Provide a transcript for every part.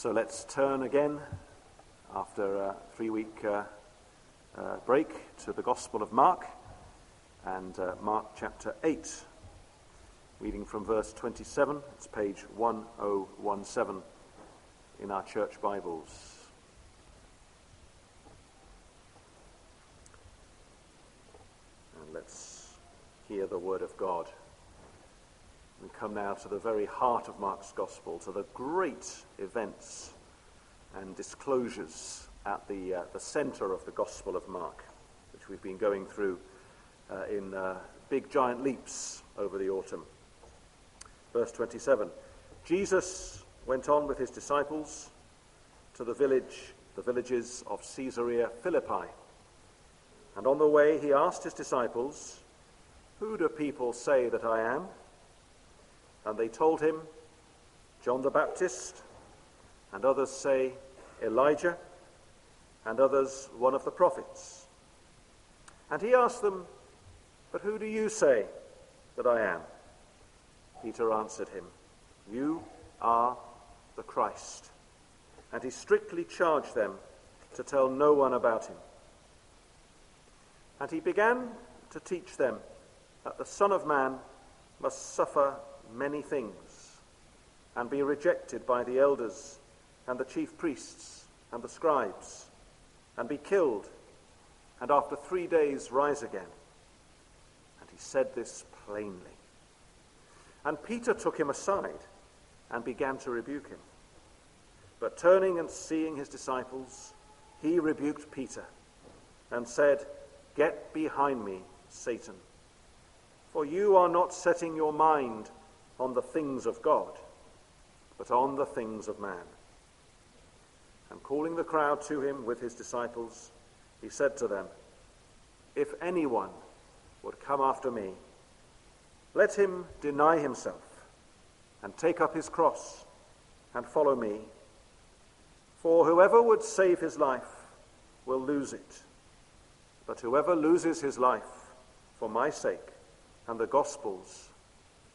So let's turn again after a three week uh, uh, break to the Gospel of Mark and uh, Mark chapter 8, reading from verse 27. It's page 1017 in our church Bibles. And let's hear the word of God. We come now to the very heart of Mark's Gospel, to the great events and disclosures at the, uh, the center of the Gospel of Mark, which we've been going through uh, in uh, big giant leaps over the autumn. Verse 27 Jesus went on with his disciples to the village, the villages of Caesarea Philippi. And on the way, he asked his disciples, Who do people say that I am? And they told him, John the Baptist, and others say Elijah, and others one of the prophets. And he asked them, But who do you say that I am? Peter answered him, You are the Christ. And he strictly charged them to tell no one about him. And he began to teach them that the Son of Man must suffer many things and be rejected by the elders and the chief priests and the scribes and be killed and after three days rise again. And he said this plainly. And Peter took him aside and began to rebuke him. But turning and seeing his disciples, he rebuked Peter and said, Get behind me, Satan, for you are not setting your mind on the things of God, but on the things of man. And calling the crowd to him with his disciples, he said to them, If anyone would come after me, let him deny himself and take up his cross and follow me. For whoever would save his life will lose it. But whoever loses his life for my sake and the gospel's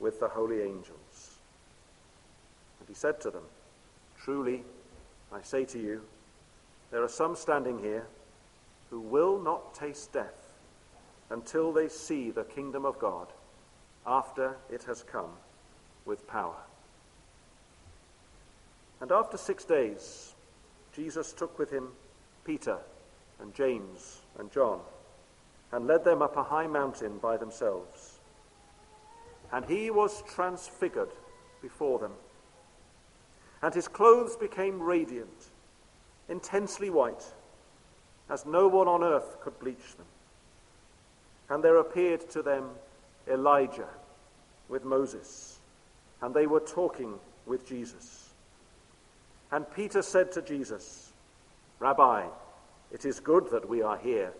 with the holy angels. And he said to them, Truly, I say to you, there are some standing here who will not taste death until they see the kingdom of God after it has come with power. And after six days, Jesus took with him Peter and James and John and led them up a high mountain by themselves. And he was transfigured before them. And his clothes became radiant, intensely white, as no one on earth could bleach them. And there appeared to them Elijah with Moses, and they were talking with Jesus. And Peter said to Jesus, Rabbi, it is good that we are here.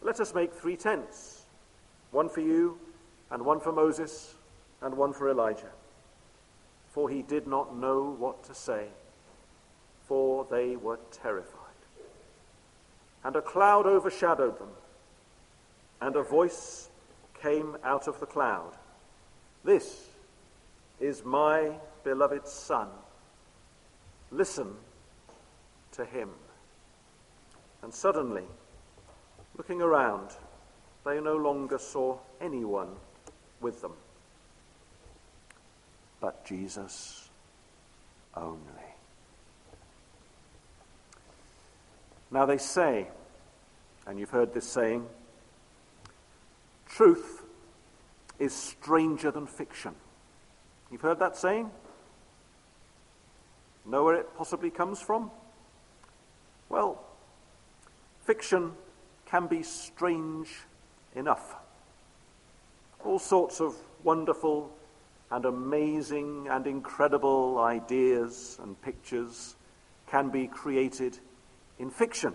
Let us make three tents one for you, and one for Moses, and one for Elijah. For he did not know what to say, for they were terrified. And a cloud overshadowed them, and a voice came out of the cloud This is my beloved Son. Listen to him. And suddenly, looking around, they no longer saw anyone with them but Jesus only. Now they say, and you've heard this saying, truth is stranger than fiction. You've heard that saying? Know where it possibly comes from? Well, fiction can be strange enough. All sorts of wonderful and amazing and incredible ideas and pictures can be created in fiction.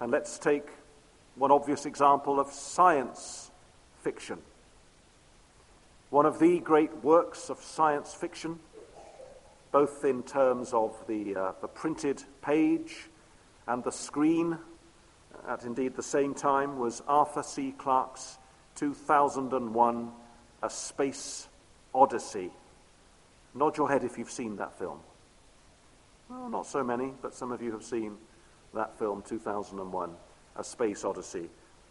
And let's take one obvious example of science fiction. One of the great works of science fiction, both in terms of the, uh, the printed page and the screen at indeed the same time, was Arthur C. Clarke's 2001 A Space Odyssey. Nod your head if you've seen that film. Well, not so many, but some of you have seen that film, 2001, A Space Odyssey,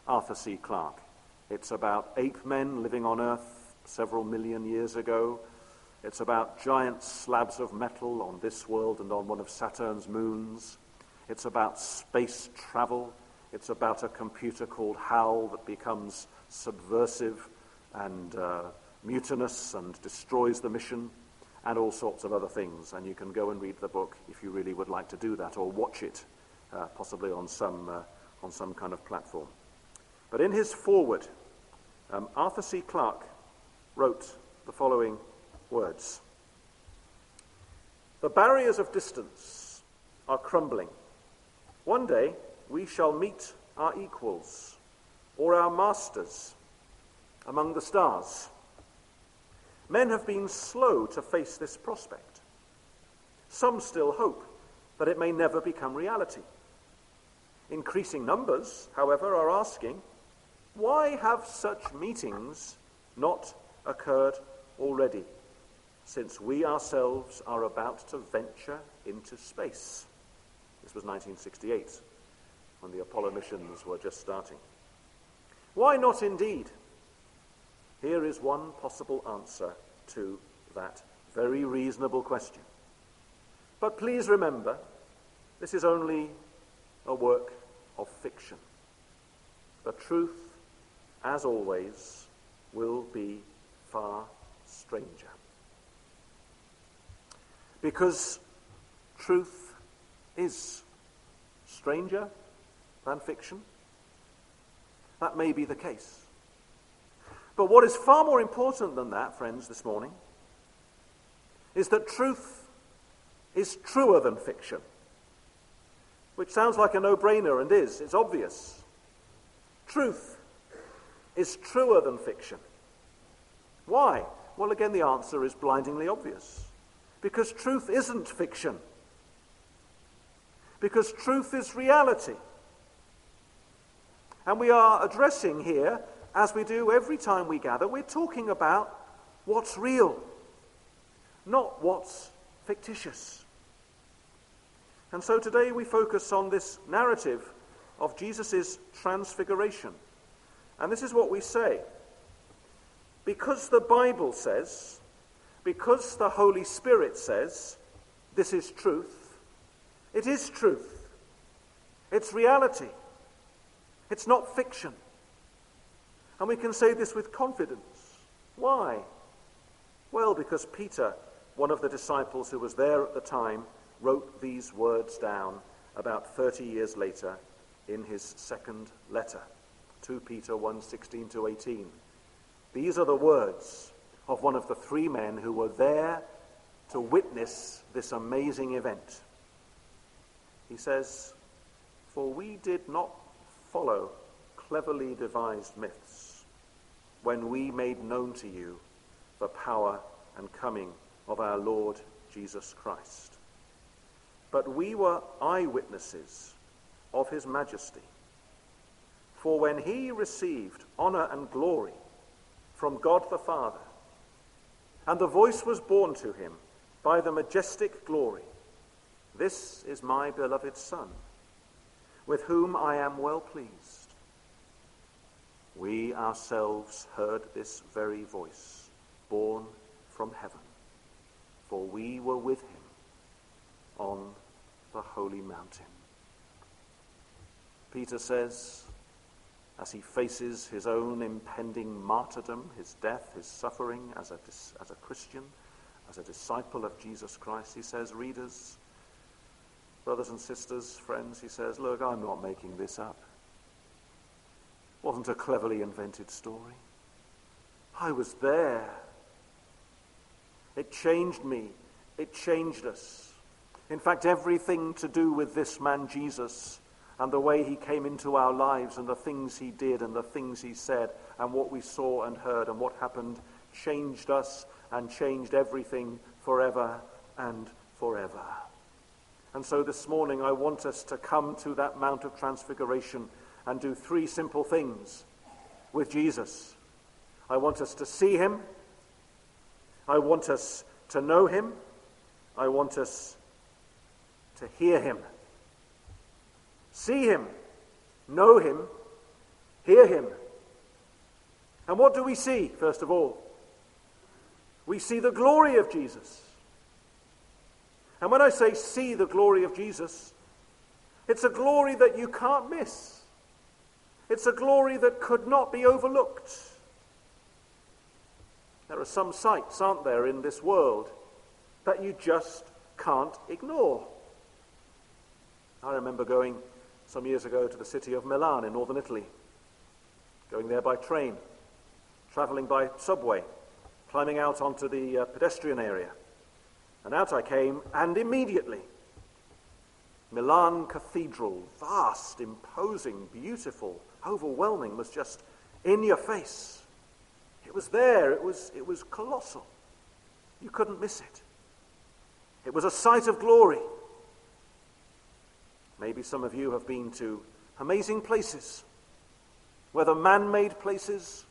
Arthur C. Clarke. It's about ape men living on Earth several million years ago. It's about giant slabs of metal on this world and on one of Saturn's moons. It's about space travel. It's about a computer called HAL that becomes subversive and uh, mutinous and destroys the mission and all sorts of other things. And you can go and read the book if you really would like to do that, or watch it, uh, possibly on some, uh, on some kind of platform. But in his foreword, um, Arthur C. Clarke wrote the following words The barriers of distance are crumbling. One day we shall meet our equals or our masters among the stars. Men have been slow to face this prospect. Some still hope that it may never become reality. Increasing numbers, however, are asking, why have such meetings not occurred already, since we ourselves are about to venture into space? This was 1968, when the Apollo missions were just starting. Why not indeed? Here is one possible answer to that very reasonable question. But please remember, this is only a work of fiction. The truth, as always, will be far stranger. Because truth is stranger than fiction. That may be the case. But what is far more important than that, friends, this morning, is that truth is truer than fiction. Which sounds like a no brainer and is. It's obvious. Truth is truer than fiction. Why? Well, again, the answer is blindingly obvious. Because truth isn't fiction. Because truth is reality. And we are addressing here, as we do every time we gather, we're talking about what's real, not what's fictitious. And so today we focus on this narrative of Jesus' transfiguration. And this is what we say. Because the Bible says, because the Holy Spirit says, this is truth, it is truth. It's reality. It's not fiction. And we can say this with confidence. Why? Well, because Peter, one of the disciples who was there at the time, wrote these words down about 30 years later in his second letter, 2 Peter 1 16 to 18. These are the words of one of the three men who were there to witness this amazing event. He says, For we did not follow cleverly devised myths when we made known to you the power and coming of our Lord Jesus Christ. But we were eyewitnesses of his majesty. For when he received honor and glory from God the Father, and the voice was borne to him by the majestic glory, This is my beloved Son with whom I am well pleased. We ourselves heard this very voice, born from heaven, for we were with him on the holy mountain. Peter says, as he faces his own impending martyrdom, his death, his suffering as a, as a Christian, as a disciple of Jesus Christ, he says, Readers, Brothers and sisters, friends, he says, Look, I'm not making this up. Wasn't a cleverly invented story. I was there. It changed me. It changed us. In fact, everything to do with this man Jesus and the way he came into our lives and the things he did and the things he said and what we saw and heard and what happened changed us and changed everything forever and forever. And so this morning I want us to come to that Mount of Transfiguration and do three simple things with Jesus. I want us to see him. I want us to know him. I want us to hear him. See him, know him, hear him. And what do we see, first of all? We see the glory of Jesus. And when I say see the glory of Jesus, it's a glory that you can't miss. It's a glory that could not be overlooked. There are some sights, aren't there, in this world that you just can't ignore. I remember going some years ago to the city of Milan in northern Italy, going there by train, traveling by subway, climbing out onto the uh, pedestrian area. And out I came, and immediately, Milan Cathedral, vast, imposing, beautiful, overwhelming, was just in your face. It was there, it was, it was colossal. You couldn't miss it. It was a sight of glory. Maybe some of you have been to amazing places, whether man made places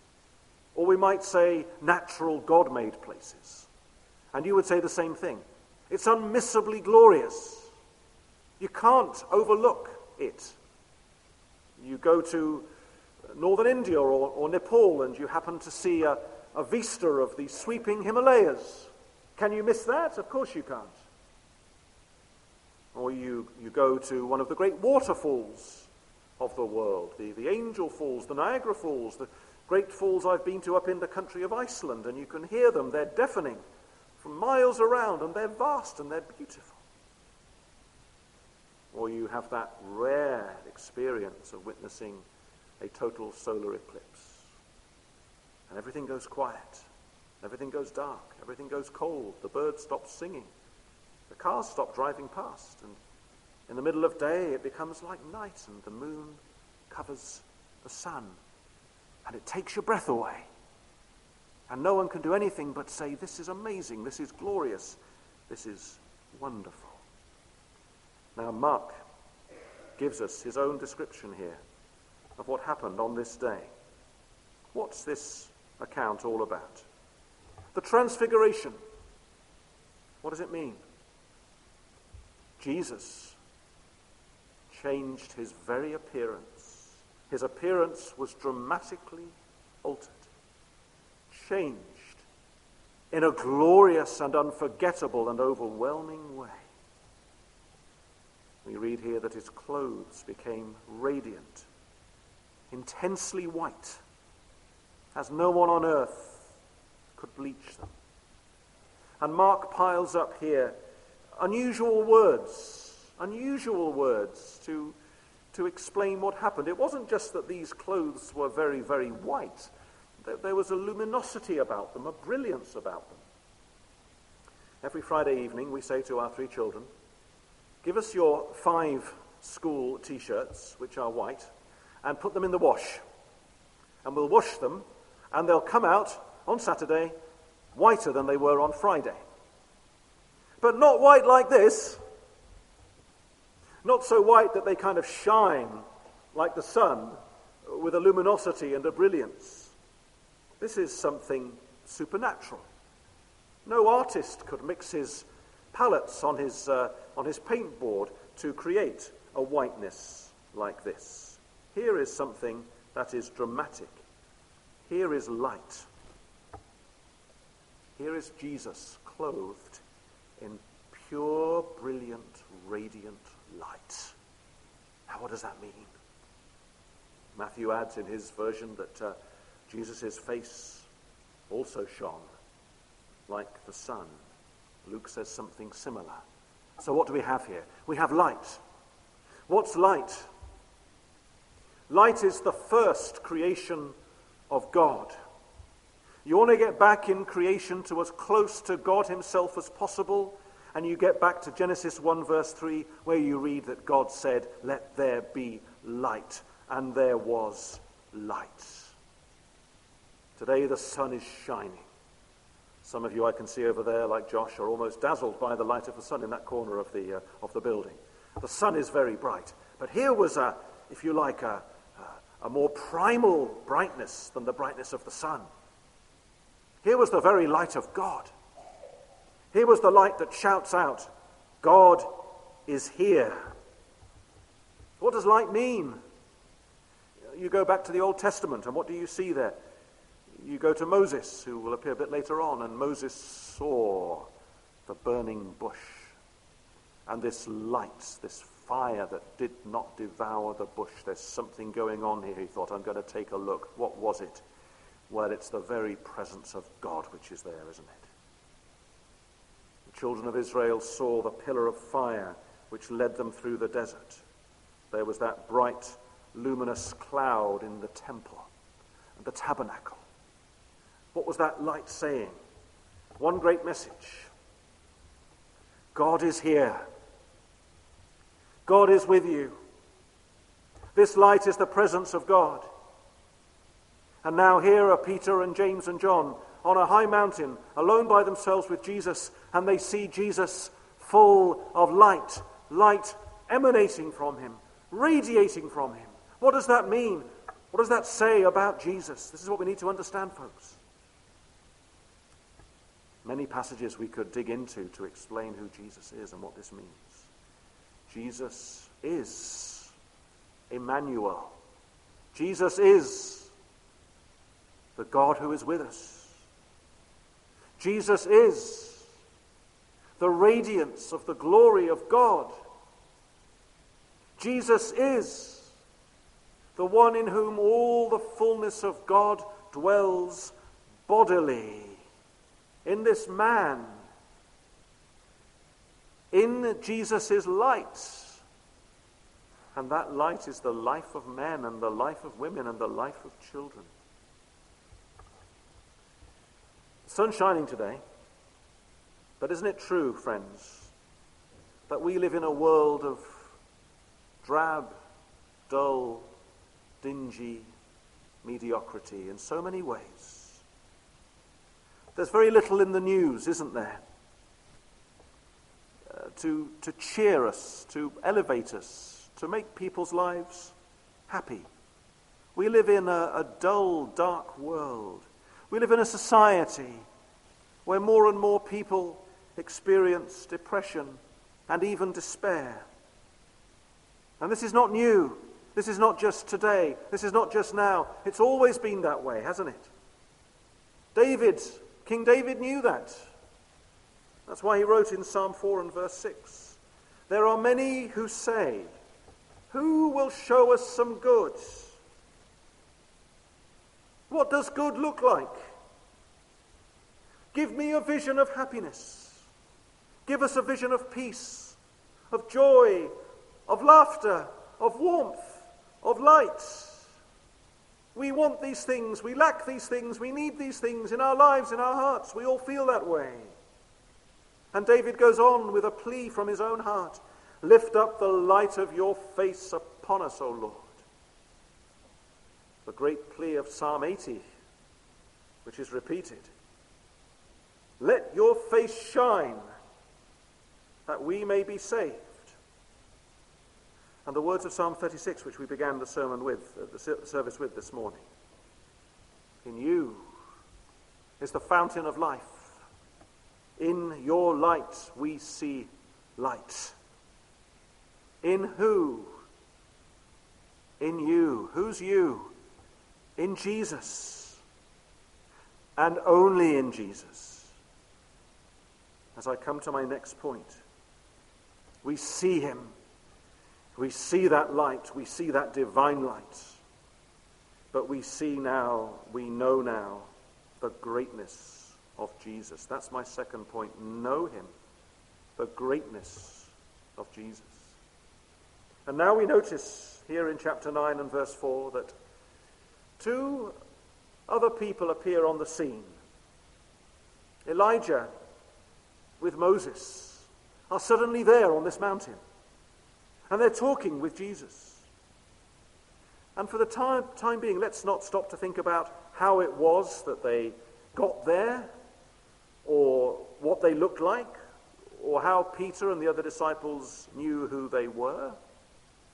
or we might say natural God made places. And you would say the same thing. It's unmissably glorious. You can't overlook it. You go to northern India or, or Nepal and you happen to see a, a vista of the sweeping Himalayas. Can you miss that? Of course you can't. Or you, you go to one of the great waterfalls of the world, the, the Angel Falls, the Niagara Falls, the great falls I've been to up in the country of Iceland, and you can hear them. They're deafening from miles around, and they're vast and they're beautiful. Or you have that rare experience of witnessing a total solar eclipse. And everything goes quiet, everything goes dark, everything goes cold, the birds stop singing, the cars stop driving past, and in the middle of day it becomes like night, and the moon covers the sun, and it takes your breath away. And no one can do anything but say, This is amazing, this is glorious, this is wonderful. Now, Mark gives us his own description here of what happened on this day. What's this account all about? The Transfiguration. What does it mean? Jesus changed his very appearance. His appearance was dramatically altered changed in a glorious and unforgettable and overwhelming way. We read here that his clothes became radiant, intensely white, as no one on earth could bleach them. And Mark piles up here unusual words, unusual words to, to explain what happened. It wasn't just that these clothes were very, very white. There was a luminosity about them, a brilliance about them. Every Friday evening, we say to our three children, Give us your five school t shirts, which are white, and put them in the wash. And we'll wash them, and they'll come out on Saturday whiter than they were on Friday. But not white like this. Not so white that they kind of shine like the sun with a luminosity and a brilliance. This is something supernatural. No artist could mix his palettes on his, uh, on his paintboard to create a whiteness like this. Here is something that is dramatic. Here is light. Here is Jesus clothed in pure, brilliant, radiant light. Now, what does that mean? Matthew adds in his version that uh, Jesus' face also shone like the sun. Luke says something similar. So, what do we have here? We have light. What's light? Light is the first creation of God. You want to get back in creation to as close to God Himself as possible, And you get back to Genesis 1, verse 3, where you read that God said, Let there be light. And there was light. Today the sun is shining. Some of you I can see over there, like Josh, are almost dazzled by the light of the sun in that corner of the, uh, of the building. The sun is very bright. But here was, a, if you like, a, a more primal brightness than the brightness of the sun. Here was the very light of God. Here was the light that shouts out, God is here. What does light mean? You go back to the Old Testament, and what do you see there? You go to Moses, who will appear a bit later on, and Moses saw the burning bush and this light, this fire that did not devour the bush. There's something going on here. He thought, I'm going to take a look. What was it? Well, it's the very presence of God which is there, isn't it? The children of Israel saw the pillar of fire which led them through the desert. There was that bright, luminous cloud in the temple and the tabernacle. What was that light saying? One great message God is here. God is with you. This light is the presence of God. And now here are Peter and James and John on a high mountain, alone by themselves with Jesus, and they see Jesus full of light, light emanating from him, radiating from him. What does that mean? What does that say about Jesus? This is what we need to understand, folks. Many passages we could dig into to explain who Jesus is and what this means. Jesus is Emmanuel. Jesus is the God who is with us. Jesus is the radiance of the glory of God. Jesus is the one in whom all the fullness of God dwells bodily. In this man in Jesus' light. And that light is the life of men and the life of women and the life of children. Sun shining today, but isn't it true, friends, that we live in a world of drab, dull, dingy mediocrity in so many ways? There's very little in the news, isn't there? Uh, to, to cheer us, to elevate us, to make people's lives happy. We live in a, a dull, dark world. We live in a society where more and more people experience depression and even despair. And this is not new. This is not just today. This is not just now. It's always been that way, hasn't it? David, King David knew that. That's why he wrote in Psalm 4 and verse 6 There are many who say, Who will show us some good? What does good look like? Give me a vision of happiness. Give us a vision of peace, of joy, of laughter, of warmth, of light. We want these things. We lack these things. We need these things in our lives, in our hearts. We all feel that way. And David goes on with a plea from his own heart Lift up the light of your face upon us, O Lord. The great plea of Psalm 80, which is repeated Let your face shine that we may be saved. And the words of Psalm 36, which we began the sermon with, uh, the service with this morning. In you is the fountain of life. In your light we see light. In who? In you. Who's you? In Jesus. And only in Jesus. As I come to my next point, we see him. We see that light. We see that divine light. But we see now, we know now, the greatness of Jesus. That's my second point. Know him, the greatness of Jesus. And now we notice here in chapter 9 and verse 4 that two other people appear on the scene Elijah with Moses. are suddenly there on this mountain. And they're talking with Jesus. And for the time, time being, let's not stop to think about how it was that they got there, or what they looked like, or how Peter and the other disciples knew who they were.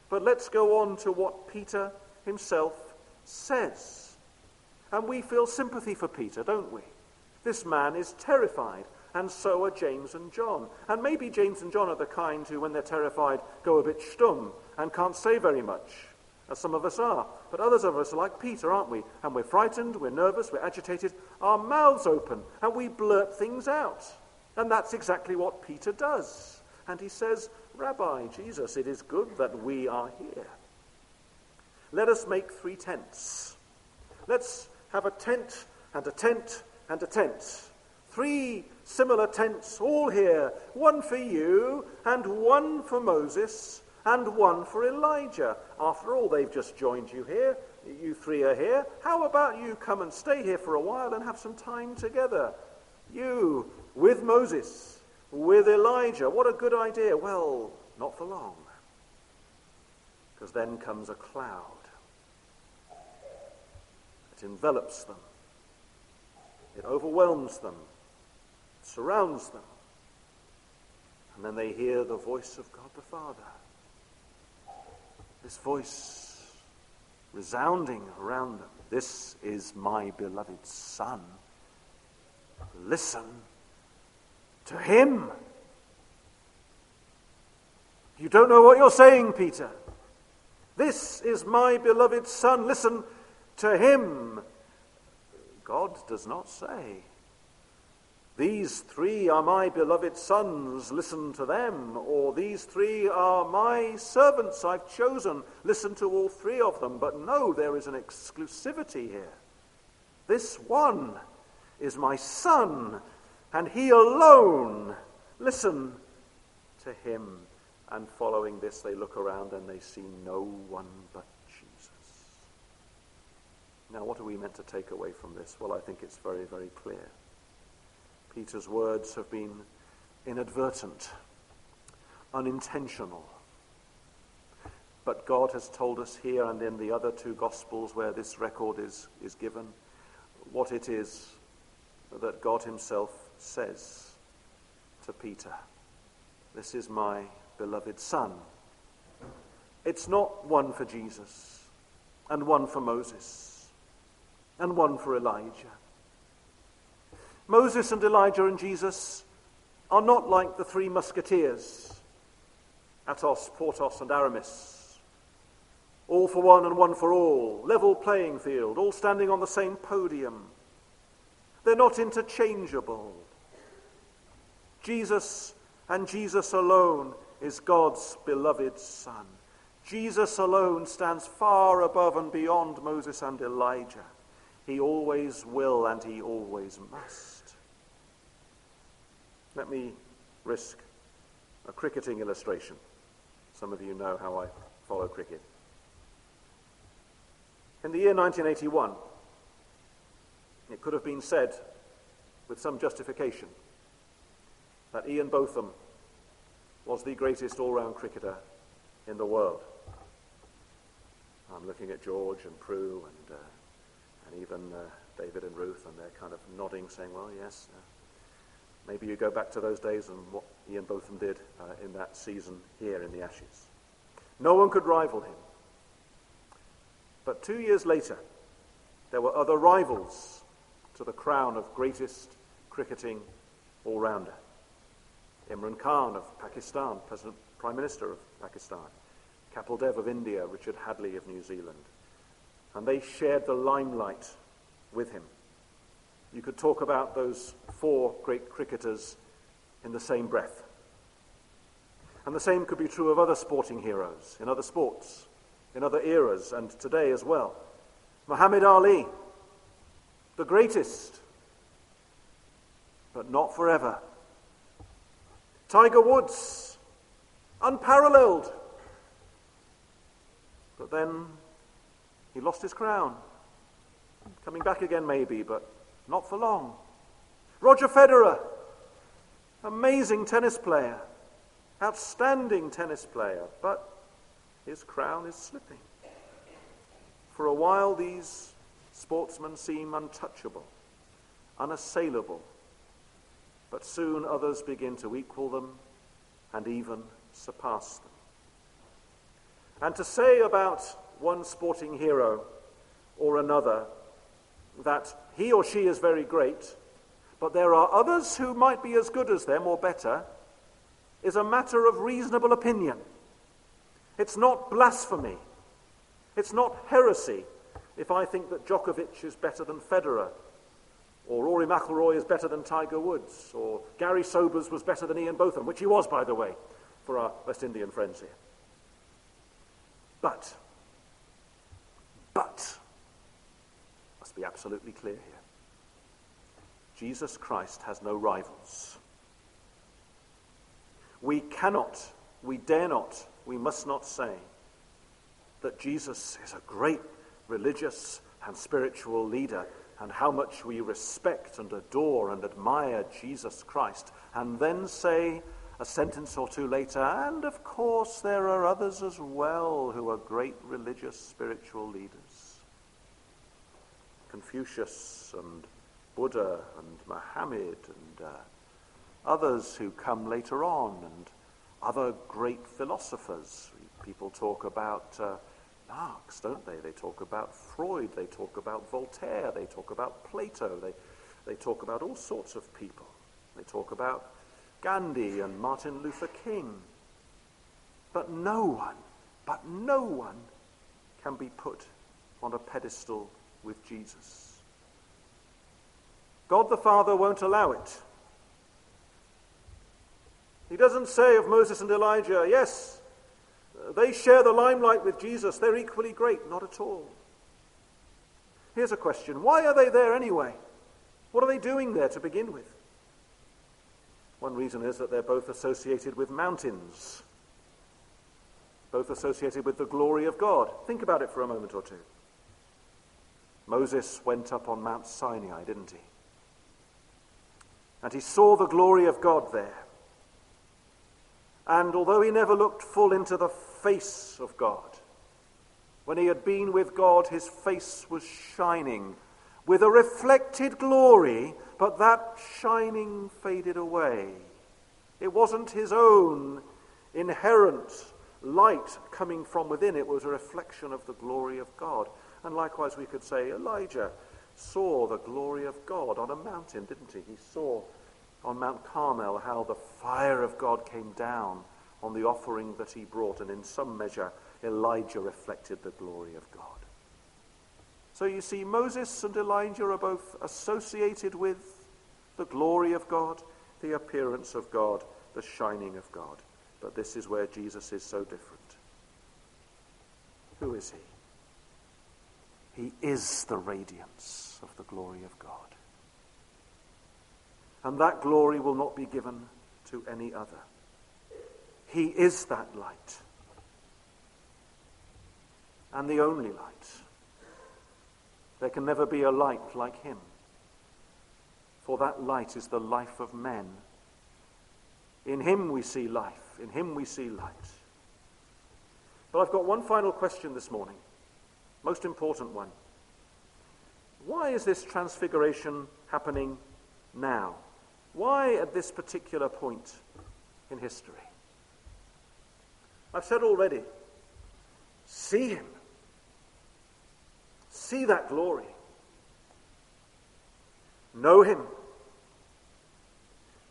But let's go on to what Peter himself says. And we feel sympathy for Peter, don't we? This man is terrified, and so are James and John. And maybe James and John are the kind who, when they're terrified, go a bit stum and can't say very much, as some of us are. But others of us are like Peter, aren't we? And we're frightened, we're nervous, we're agitated, our mouths open, and we blurt things out. And that's exactly what Peter does. And he says, Rabbi, Jesus, it is good that we are here. Let us make three tents. Let's have a tent and a tent and a tent. Three similar tents, all here. One for you, and one for Moses, and one for Elijah. After all, they've just joined you here. You three are here. How about you come and stay here for a while and have some time together? You with Moses, with Elijah. What a good idea. Well, not for long. Because then comes a cloud. It envelops them. It overwhelms them, surrounds them. And then they hear the voice of God the Father. This voice resounding around them. This is my beloved Son. Listen to him. You don't know what you're saying, Peter. This is my beloved Son. Listen to him. God does not say. These three are my beloved sons, listen to them. Or these three are my servants I've chosen, listen to all three of them. But no, there is an exclusivity here. This one is my son, and he alone. Listen to him. And following this, they look around and they see no one but Jesus. Now, what are we meant to take away from this? Well, I think it's very, very clear. Peter's words have been inadvertent, unintentional. But God has told us here and in the other two Gospels where this record is, is given what it is that God Himself says to Peter, This is my beloved Son. It's not one for Jesus, and one for Moses, and one for Elijah. Moses and Elijah and Jesus are not like the three musketeers, Athos, Porthos, and Aramis. All for one and one for all, level playing field, all standing on the same podium. They're not interchangeable. Jesus and Jesus alone is God's beloved Son. Jesus alone stands far above and beyond Moses and Elijah. He always will and he always must. Let me risk a cricketing illustration. Some of you know how I follow cricket. In the year 1981, it could have been said with some justification that Ian Botham was the greatest all round cricketer in the world. I'm looking at George and Prue and, uh, and even uh, David and Ruth, and they're kind of nodding, saying, Well, yes, uh, maybe you go back to those days and what Ian Botham did uh, in that season here in the Ashes. No one could rival him. But two years later, there were other rivals to the crown of greatest cricketing all rounder. Imran Khan of Pakistan, President, Prime Minister of Pakistan, Kapil Dev of India, Richard Hadlee of New Zealand. And they shared the limelight with him. You could talk about those four great cricketers in the same breath. And the same could be true of other sporting heroes in other sports, in other eras, and today as well. Muhammad Ali, the greatest, but not forever. Tiger Woods, unparalleled. But then he lost his crown. Coming back again, maybe, but not for long. Roger Federer, amazing tennis player, outstanding tennis player, but his crown is slipping. For a while, these sportsmen seem untouchable, unassailable, but soon others begin to equal them and even surpass them. And to say about one sporting hero or another that he or she is very great, but there are others who might be as good as them or better, is a matter of reasonable opinion. It's not blasphemy. It's not heresy if I think that Djokovic is better than Federer, or Rory McIlroy is better than Tiger Woods, or Gary Sobers was better than Ian Botham, which he was, by the way, for our West Indian friends here. But, but, be absolutely clear here. Jesus Christ has no rivals. We cannot, we dare not, we must not say that Jesus is a great religious and spiritual leader and how much we respect and adore and admire Jesus Christ, and then say a sentence or two later, and of course there are others as well who are great religious spiritual leaders. Confucius and Buddha and Muhammad and uh, others who come later on, and other great philosophers. People talk about uh, Marx, don't they? They talk about Freud, they talk about Voltaire, they talk about Plato, they, they talk about all sorts of people. They talk about Gandhi and Martin Luther King. But no one, but no one can be put on a pedestal with Jesus. God the Father won't allow it. He doesn't say of Moses and Elijah, yes, they share the limelight with Jesus. They're equally great. Not at all. Here's a question Why are they there anyway? What are they doing there to begin with? One reason is that they're both associated with mountains, both associated with the glory of God. Think about it for a moment or two. Moses went up on Mount Sinai, didn't he? And he saw the glory of God there. And although he never looked full into the face of God, when he had been with God, his face was shining with a reflected glory, but that shining faded away. It wasn't his own inherent light coming from within, it was a reflection of the glory of God. And likewise, we could say Elijah saw the glory of God on a mountain, didn't he? He saw on Mount Carmel how the fire of God came down on the offering that he brought, and in some measure, Elijah reflected the glory of God. So you see, Moses and Elijah are both associated with the glory of God, the appearance of God, the shining of God. But this is where Jesus is so different. Who is he? He is the radiance of the glory of God. And that glory will not be given to any other. He is that light. And the only light. There can never be a light like him. For that light is the life of men. In him we see life. In him we see light. But I've got one final question this morning. Most important one. Why is this transfiguration happening now? Why at this particular point in history? I've said already, see him. See that glory. Know him.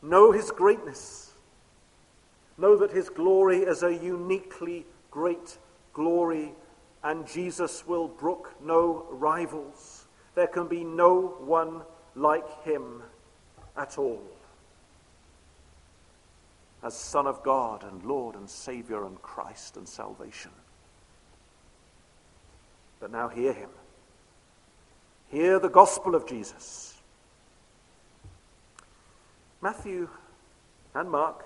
Know his greatness. Know that his glory is a uniquely great glory, and Jesus will brook no rivals. There can be no one like him at all. As Son of God and Lord and Savior and Christ and salvation. But now hear him. Hear the gospel of Jesus. Matthew and Mark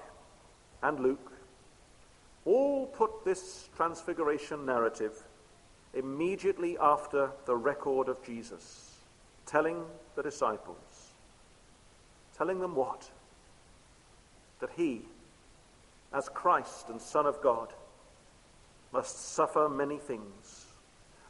and Luke all put this transfiguration narrative immediately after the record of Jesus, telling the disciples, telling them what? That he, as Christ and Son of God, must suffer many things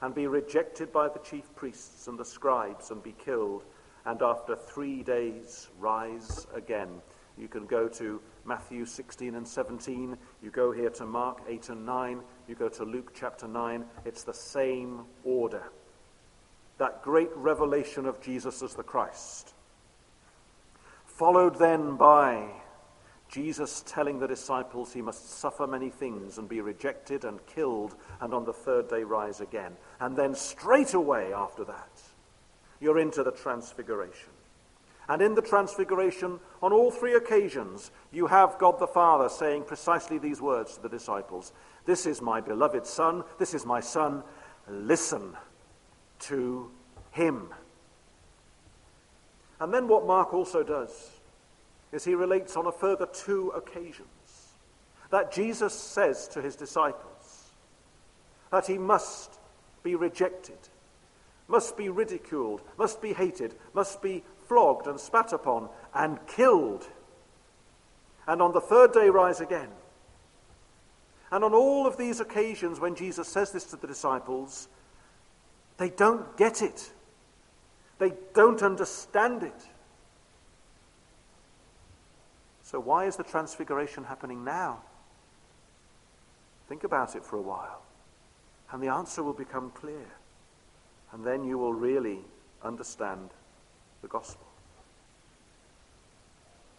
and be rejected by the chief priests and the scribes and be killed, and after three days rise again. You can go to Matthew 16 and 17. You go here to Mark 8 and 9. You go to Luke chapter 9. It's the same order. That great revelation of Jesus as the Christ. Followed then by Jesus telling the disciples he must suffer many things and be rejected and killed and on the third day rise again. And then straight away after that, you're into the transfiguration. And in the transfiguration, on all three occasions, you have God the Father saying precisely these words to the disciples. This is my beloved Son, this is my Son, listen to him. And then what Mark also does is he relates on a further two occasions that Jesus says to his disciples that he must be rejected, must be ridiculed, must be hated, must be flogged and spat upon and killed, and on the third day rise again. And on all of these occasions, when Jesus says this to the disciples, they don't get it. They don't understand it. So, why is the transfiguration happening now? Think about it for a while, and the answer will become clear. And then you will really understand the gospel.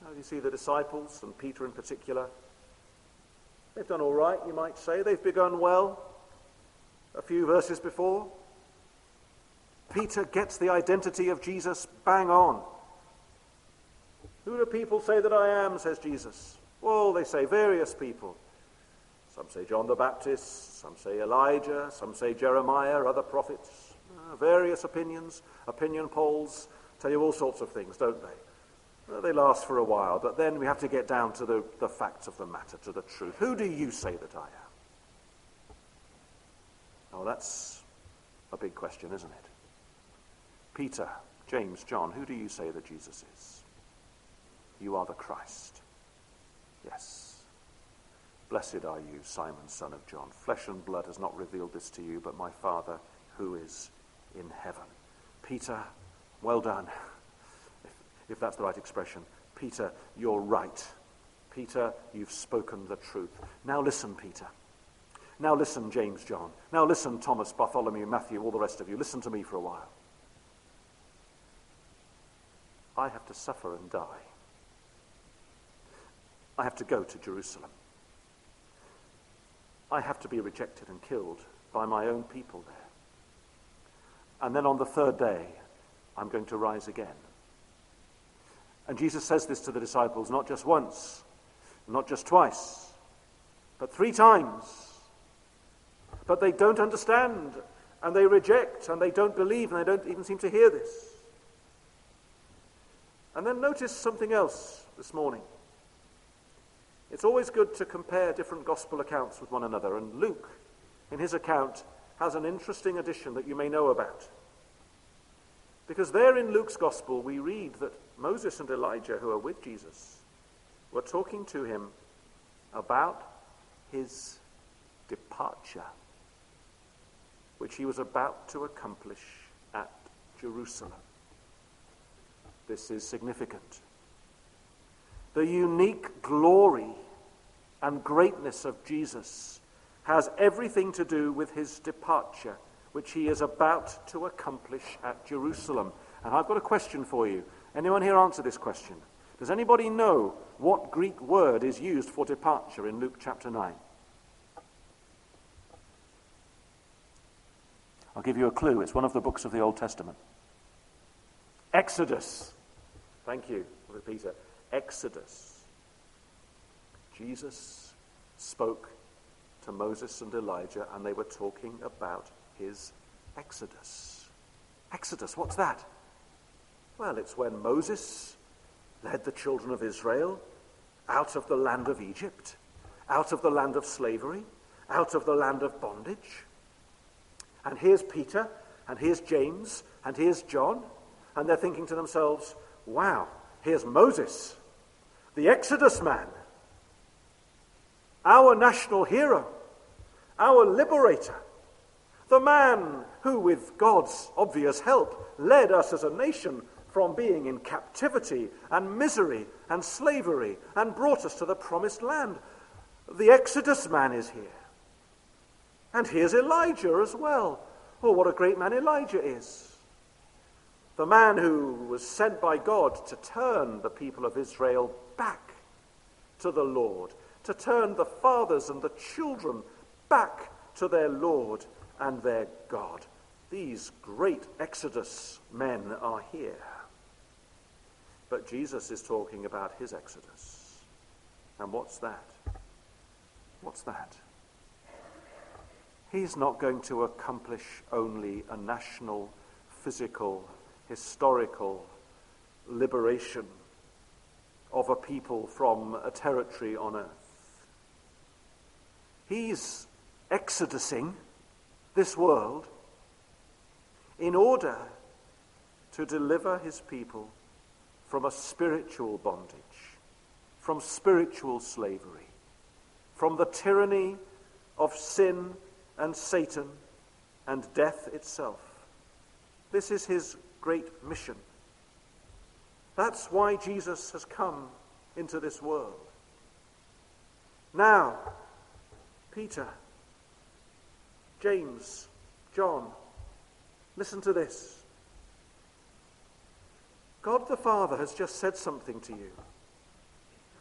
Now, you see the disciples, and Peter in particular, they've done all right, you might say. They've begun well a few verses before. Peter gets the identity of Jesus bang on. Who do people say that I am, says Jesus? Well, they say various people. Some say John the Baptist, some say Elijah, some say Jeremiah, other prophets. Uh, various opinions, opinion polls tell you all sorts of things, don't they? They last for a while, but then we have to get down to the, the facts of the matter, to the truth. Who do you say that I am? Oh, that's a big question, isn't it? Peter, James, John, who do you say that Jesus is? You are the Christ. Yes. Blessed are you, Simon, son of John. Flesh and blood has not revealed this to you, but my Father who is in heaven. Peter, well done. If, that's the right expression. Peter, you're right. Peter, you've spoken the truth. Now listen, Peter. Now listen, James, John. Now listen, Thomas, Bartholomew, Matthew, all the rest of you. Listen to me for a while. I have to suffer and die. I have to go to Jerusalem. I have to be rejected and killed by my own people there. And then on the third day, I'm going to rise again. And Jesus says this to the disciples not just once, not just twice, but three times. But they don't understand, and they reject, and they don't believe, and they don't even seem to hear this. And then notice something else this morning. It's always good to compare different gospel accounts with one another, and Luke, in his account, has an interesting addition that you may know about. Because there in Luke's gospel, we read that Moses and Elijah, who are with Jesus, were talking to him about his departure, which he was about to accomplish at Jerusalem. This is significant. The unique glory and greatness of Jesus has everything to do with his departure, which he is about to accomplish at Jerusalem. And I've got a question for you. Anyone here answer this question? Does anybody know what Greek word is used for departure in Luke chapter 9? I'll give you a clue. It's one of the books of the Old Testament. Exodus. Thank you, Peter. Exodus. Jesus spoke to Moses and Elijah, and they were talking about his Exodus. Exodus, what's that? Well, it's when Moses led the children of Israel out of the land of Egypt, out of the land of slavery, out of the land of bondage. And here's Peter, and here's James, and here's John, and they're thinking to themselves, Wow, here's Moses, the Exodus man. our national hero, our liberator, the man who, with God's obvious help, led us as a nation from being in captivity and misery and slavery and brought us to the promised land. The Exodus man is here. And here's Elijah as well. Oh, what a great man Elijah is. The man who was sent by God to turn the people of Israel back to the Lord, to turn the fathers and the children back to their Lord and their God. These great Exodus men are here. But Jesus is talking about his Exodus. And what's that? What's that? He's not going to accomplish only a national, physical, historical liberation of a people from a territory on earth. He's exodusing this world in order to deliver his people from a spiritual bondage, from spiritual slavery, from the tyranny of sin and Satan and death itself. This is his great mission. That's why Jesus has come into this world. Now, Peter, James, John, listen to this. God the Father has just said something to you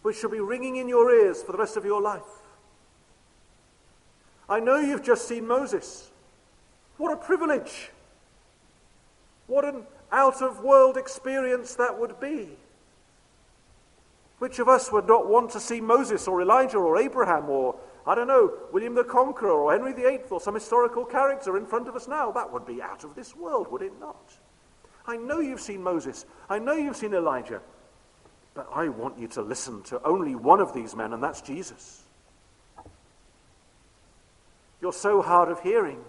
which shall be ringing in your ears for the rest of your life. I know you've just seen Moses. What a privilege! What an out of world experience that would be. Which of us would not want to see Moses or Elijah or Abraham or, I don't know, William the Conqueror or Henry VIII or some historical character in front of us now? That would be out of this world, would it not? I know you've seen Moses. I know you've seen Elijah. But I want you to listen to only one of these men, and that's Jesus. You're so hard of hearing.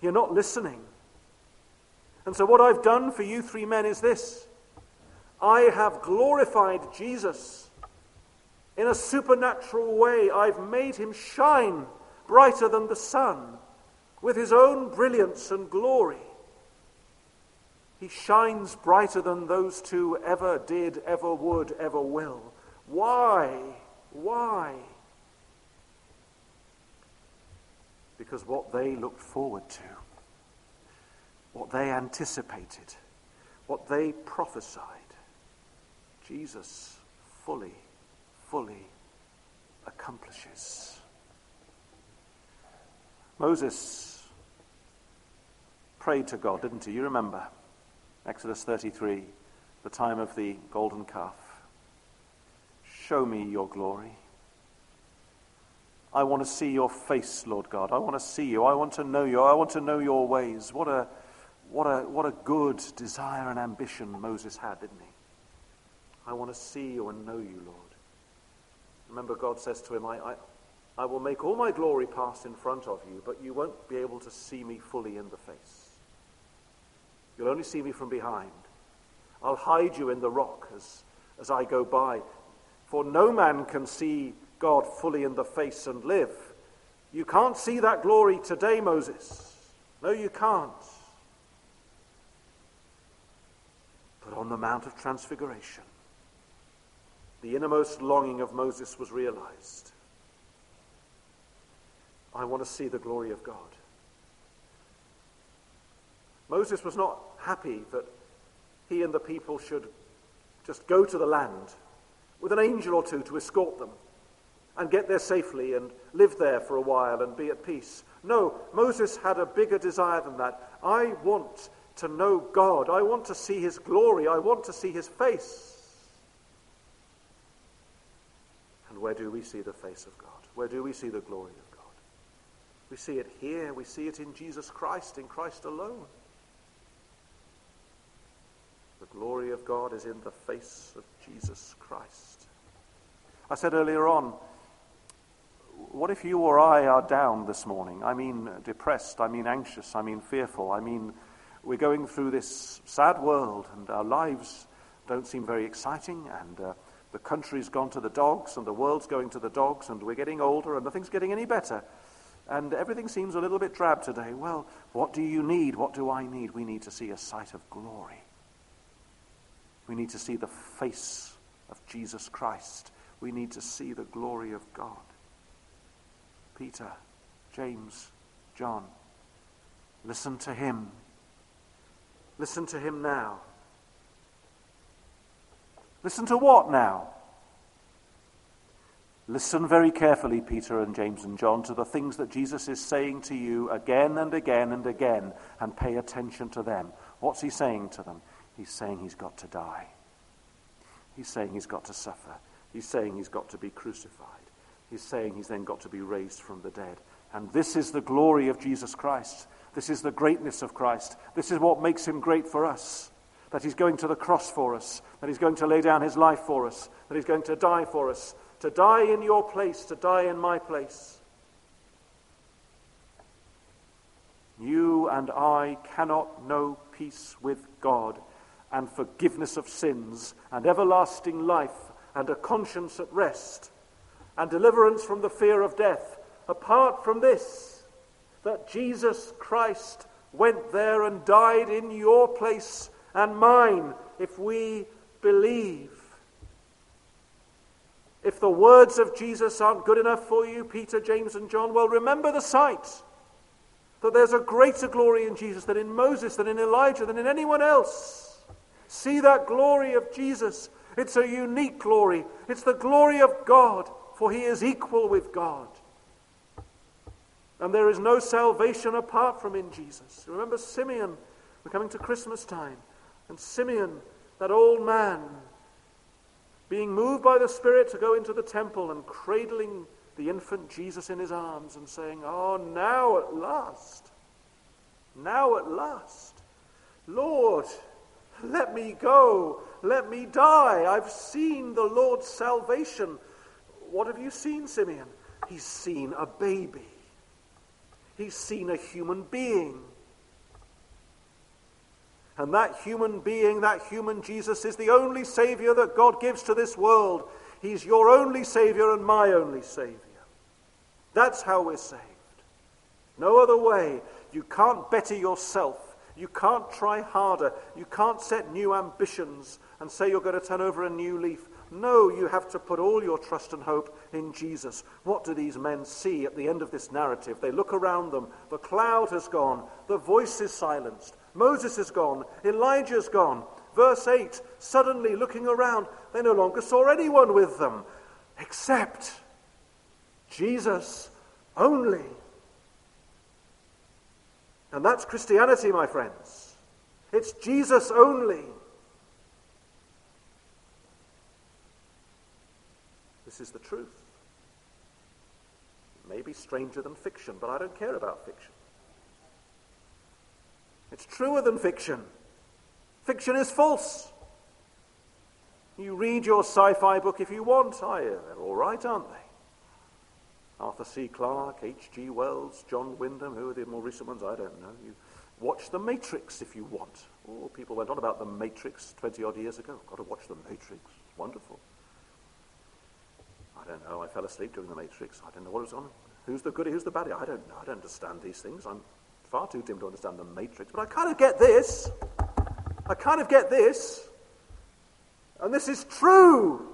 You're not listening. And so, what I've done for you three men is this I have glorified Jesus in a supernatural way. I've made him shine brighter than the sun with his own brilliance and glory. He shines brighter than those two ever did, ever would, ever will. Why? Why? Because what they looked forward to, what they anticipated, what they prophesied, Jesus fully, fully accomplishes. Moses prayed to God, didn't he? You remember Exodus 33, the time of the golden calf. Show me your glory. I want to see your face, Lord God. I want to see you. I want to know you. I want to know your ways. What a, what a, what a good desire and ambition Moses had, didn't he? I want to see you and know you, Lord. Remember, God says to him, I, I, I will make all my glory pass in front of you, but you won't be able to see me fully in the face. You'll only see me from behind. I'll hide you in the rock as, as I go by. For no man can see God fully in the face and live. You can't see that glory today, Moses. No, you can't. But on the Mount of Transfiguration, the innermost longing of Moses was realized. I want to see the glory of God. Moses was not happy that he and the people should just go to the land with an angel or two to escort them and get there safely and live there for a while and be at peace. No, Moses had a bigger desire than that. I want to know God. I want to see his glory. I want to see his face. And where do we see the face of God? Where do we see the glory of God? We see it here. We see it in Jesus Christ, in Christ alone. The glory of God is in the face of Jesus Christ. I said earlier on, what if you or I are down this morning? I mean, depressed, I mean, anxious, I mean, fearful, I mean, we're going through this sad world and our lives don't seem very exciting and uh, the country's gone to the dogs and the world's going to the dogs and we're getting older and nothing's getting any better. And everything seems a little bit drab today. Well, what do you need? What do I need? We need to see a sight of glory. We need to see the face of Jesus Christ. We need to see the glory of God. Peter, James, John, listen to him. Listen to him now. Listen to what now? Listen very carefully, Peter and James and John, to the things that Jesus is saying to you again and again and again, and pay attention to them. What's he saying to them? He's saying he's got to die. He's saying he's got to suffer. He's saying he's got to be crucified. He's saying he's then got to be raised from the dead. And this is the glory of Jesus Christ. This is the greatness of Christ. This is what makes him great for us that he's going to the cross for us, that he's going to lay down his life for us, that he's going to die for us, to die in your place, to die in my place. You and I cannot know peace with God and forgiveness of sins and everlasting life and a conscience at rest and deliverance from the fear of death apart from this that Jesus Christ went there and died in your place and mine if we believe. If the words of Jesus aren't good enough for you, Peter, James, and John, well, remember the sight that there's a greater glory in Jesus than in Moses, than in Elijah, than in anyone else. See that glory of Jesus. It's a unique glory. It's the glory of God, for he is equal with God. And there is no salvation apart from in Jesus. Remember Simeon, we're coming to Christmas time. And Simeon, that old man, being moved by the Spirit to go into the temple and cradling the infant Jesus in his arms and saying, Oh, now at last, now at last, Lord, let me go, let me die. I've seen the Lord's salvation. What have you seen, Simeon? He's seen a baby, he's seen a human being. And that human being, that human Jesus, is the only Savior that God gives to this world. He's your only Savior and my only Savior. That's how we're saved. No other way. You can't better yourself. You can't try harder. You can't set new ambitions and say you're going to turn over a new leaf. No, you have to put all your trust and hope in Jesus. What do these men see at the end of this narrative? They look around them. The cloud has gone. The voice is silenced. Moses is gone. Elijah's gone. Verse 8 suddenly looking around, they no longer saw anyone with them except Jesus only. And that's Christianity, my friends. It's Jesus only. This is the truth. It may be stranger than fiction, but I don't care about fiction. It's truer than fiction. Fiction is false. You read your sci fi book if you want. Oh, they're all right, aren't they? Arthur C. Clarke, H.G. Wells, John Wyndham, who are the more recent ones? I don't know. You watch The Matrix if you want. Oh, people went on about The Matrix 20 odd years ago. Got to watch The Matrix. Wonderful. I don't know. I fell asleep during The Matrix. I don't know what was on. Who's the goody, who's the baddie? I don't know. I don't understand these things. I'm far too dim to understand the matrix, but I kind of get this. I kind of get this. And this is true.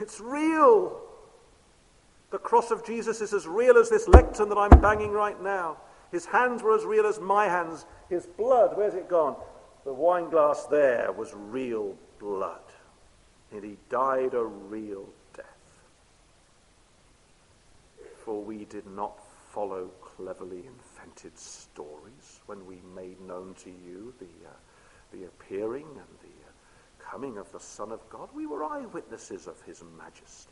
It's real. The cross of Jesus is as real as this lectern that I'm banging right now. His hands were as real as my hands. His blood, where's it gone? The wine glass there was real blood. And he died a real death. For we did not follow cleverly invented stories when we made known to you the, uh, the appearing and the uh, coming of the Son of God. We were eyewitnesses of his majesty.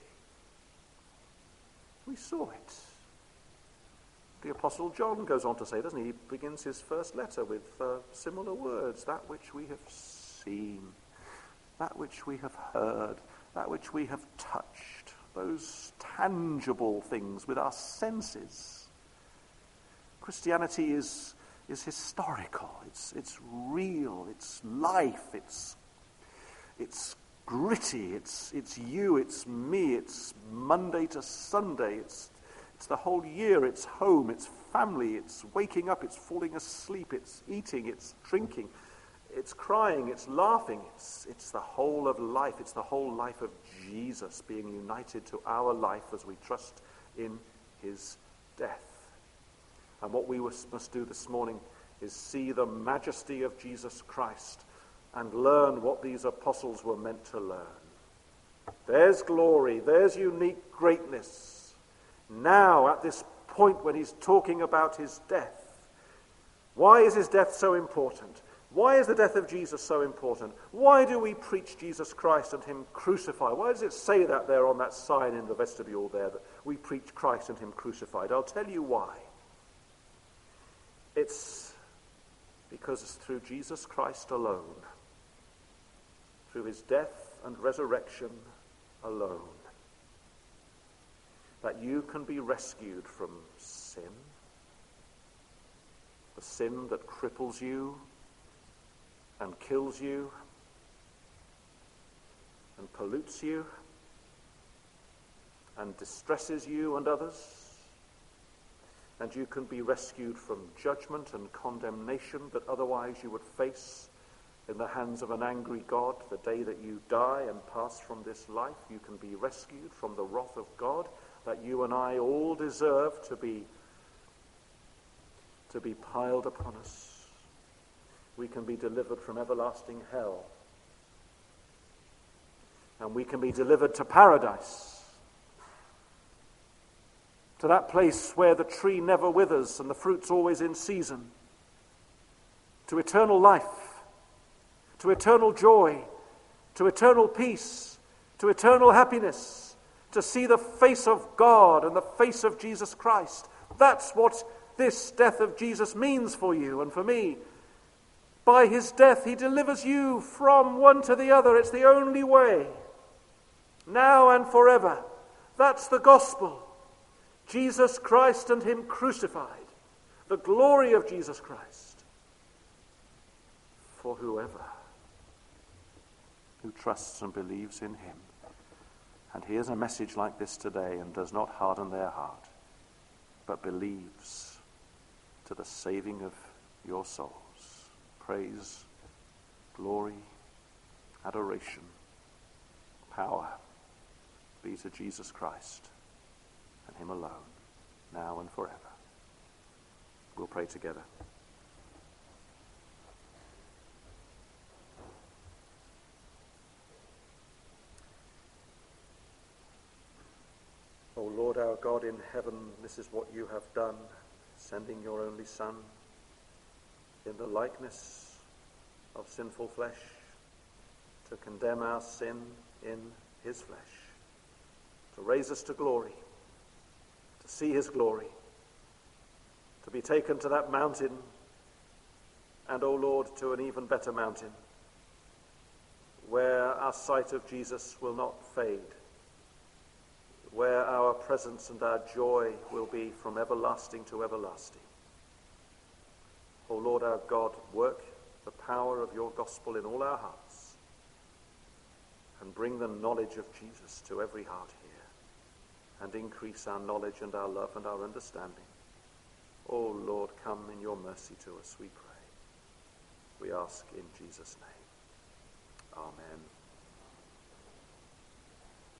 We saw it. The Apostle John goes on to say, doesn't he? He begins his first letter with uh, similar words that which we have seen, that which we have heard, that which we have touched, those tangible things with our senses Christianity is, is historical, it's, it's real, it's life, it's, it's gritty. It's, it's you, it's me, it's Monday to Sunday, it's, it's the whole year, it's home, it's family, it's waking up, it's falling asleep, it's eating, it's drinking, it's crying, it's laughing, it's, it's the whole of life, it's the whole life of Jesus being united to our life as we trust in his death. And what we must do this morning is see the majesty of Jesus Christ and learn what these apostles were meant to learn. There's glory, there's unique greatness. Now, at this point when he's talking about his death, why is his death so important? Why is the death of Jesus so important? Why do we preach Jesus Christ and Him crucified? Why does it say that there on that sign in the vestibule there that we preach Christ and Him crucified? I'll tell you why. It's because it's through Jesus Christ alone, through His death and resurrection alone, that you can be rescued from sin, the sin that cripples you and kills you and pollutes you and distresses you and others. And you can be rescued from judgment and condemnation that otherwise you would face in the hands of an angry God the day that you die and pass from this life. You can be rescued from the wrath of God that you and I all deserve to be, to be piled upon us we can be delivered from everlasting hell. And we can be delivered to paradise, to that place where the tree never withers and the fruit's always in season, to eternal life, to eternal joy, to eternal peace, to eternal happiness, to see the face of God and the face of Jesus Christ. That's what this death of Jesus means for you and for me by his death, he delivers you from one to the other. It's the only way. Now and forever. That's the gospel. Jesus Christ and him crucified. The glory of Jesus Christ. For whoever who trusts and believes in him and hears a message like this today and does not harden their heart, but believes to the saving of your souls. praise, glory, adoration, power be to Jesus Christ Him alone, now and forever. We'll pray together. O Lord our God in heaven, this is what you have done, sending your only Son in the likeness of sinful flesh to condemn our sin in his flesh, to raise us to glory, to see his glory, to be taken to that mountain, and, O oh Lord, to an even better mountain, where our sight of Jesus will not fade, where our presence and our joy will be from everlasting to everlasting. O Lord our God, work the power of your gospel in all our hearts and bring the knowledge of Jesus to every heart and increase our knowledge and our love and our understanding. O Lord, come in your mercy to us, we pray. We ask in Jesus' name. Amen.